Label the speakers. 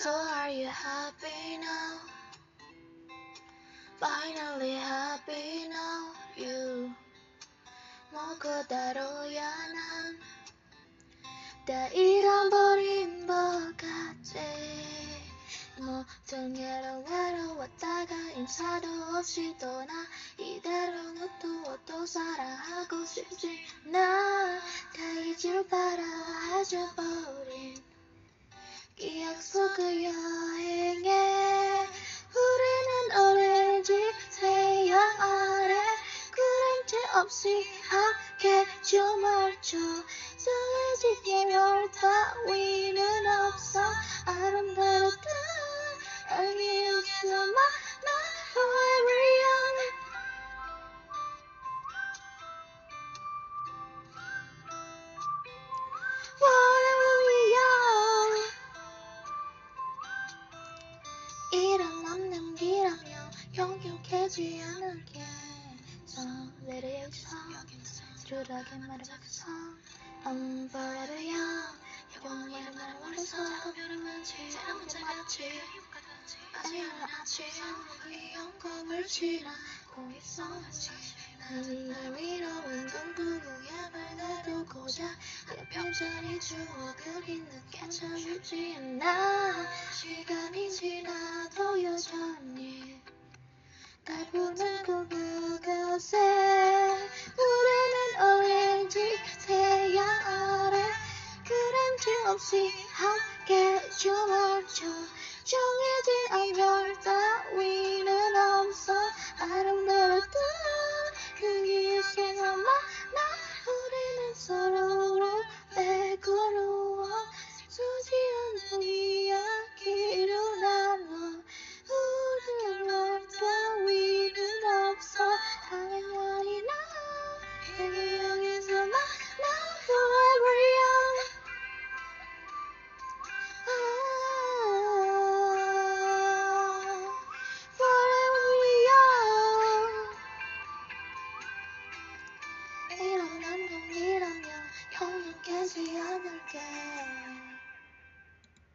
Speaker 1: So are you happy now? Finally happy now you. 뭐 그대로야 난다 잃어버린 것 같지 모든 예로 외로웠다가 인사도 없이 또나 이대로 놔두어도 사랑하고 싶지 나 다 잊을 바라 해줘버린 기억 속 그 여행에 우리는 오렌지 태양 아래 그림체 없이 함께 춤을 춰 정해진 예멸 따위 용격해지 않을게 말해봤어 I'm forever young 영원히 나를 별은 많지 사람은 잘맞지 아니면 아치 이 영광을 지나 고 있어 마치 나는 날 위로한 꿈꾸고야 말 놔두고자 내 별자리 추억을 잊는 게 참 쉽지 않아 시간이 지나도 여전히 날 보내고 그곳에 우리는 오렌지 태양 아래. 그림체 없이 함께 춤을 춰 정해진 따